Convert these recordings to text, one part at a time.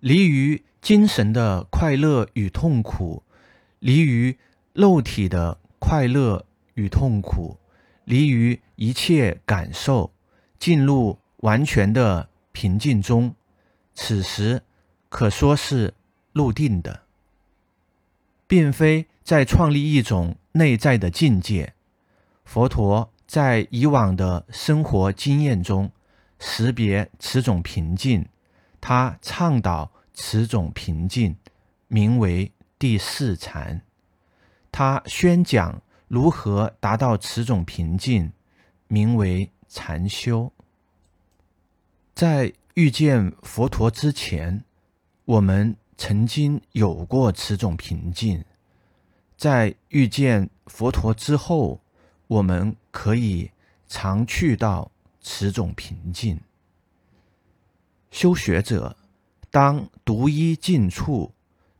离于精神的快乐与痛苦，离于肉体的快乐与痛苦，离于一切感受，进入完全的平静中。此时可说是入定的，并非在创立一种内在的境界。佛陀在以往的生活经验中识别此种平静，他倡导。此种平静名为第四禅。他宣讲如何达到此种平静，名为禅修。在遇见佛陀之前，我们曾经有过此种平静；在遇见佛陀之后，我们可以常去到此种平静。修学者。当独一静处，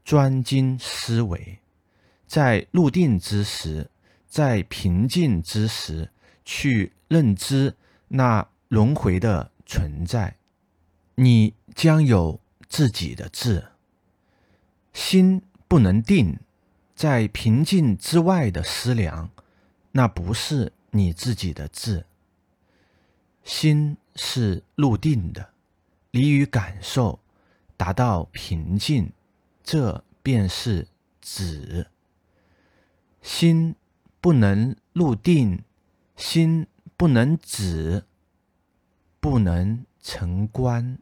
专精思维，在入定之时，在平静之时，去认知那轮回的存在，你将有自己的智。心不能定，在平静之外的思量，那不是你自己的智。心是入定的，离于感受。达到平静，这便是止。心不能入定，心不能止，不能成观。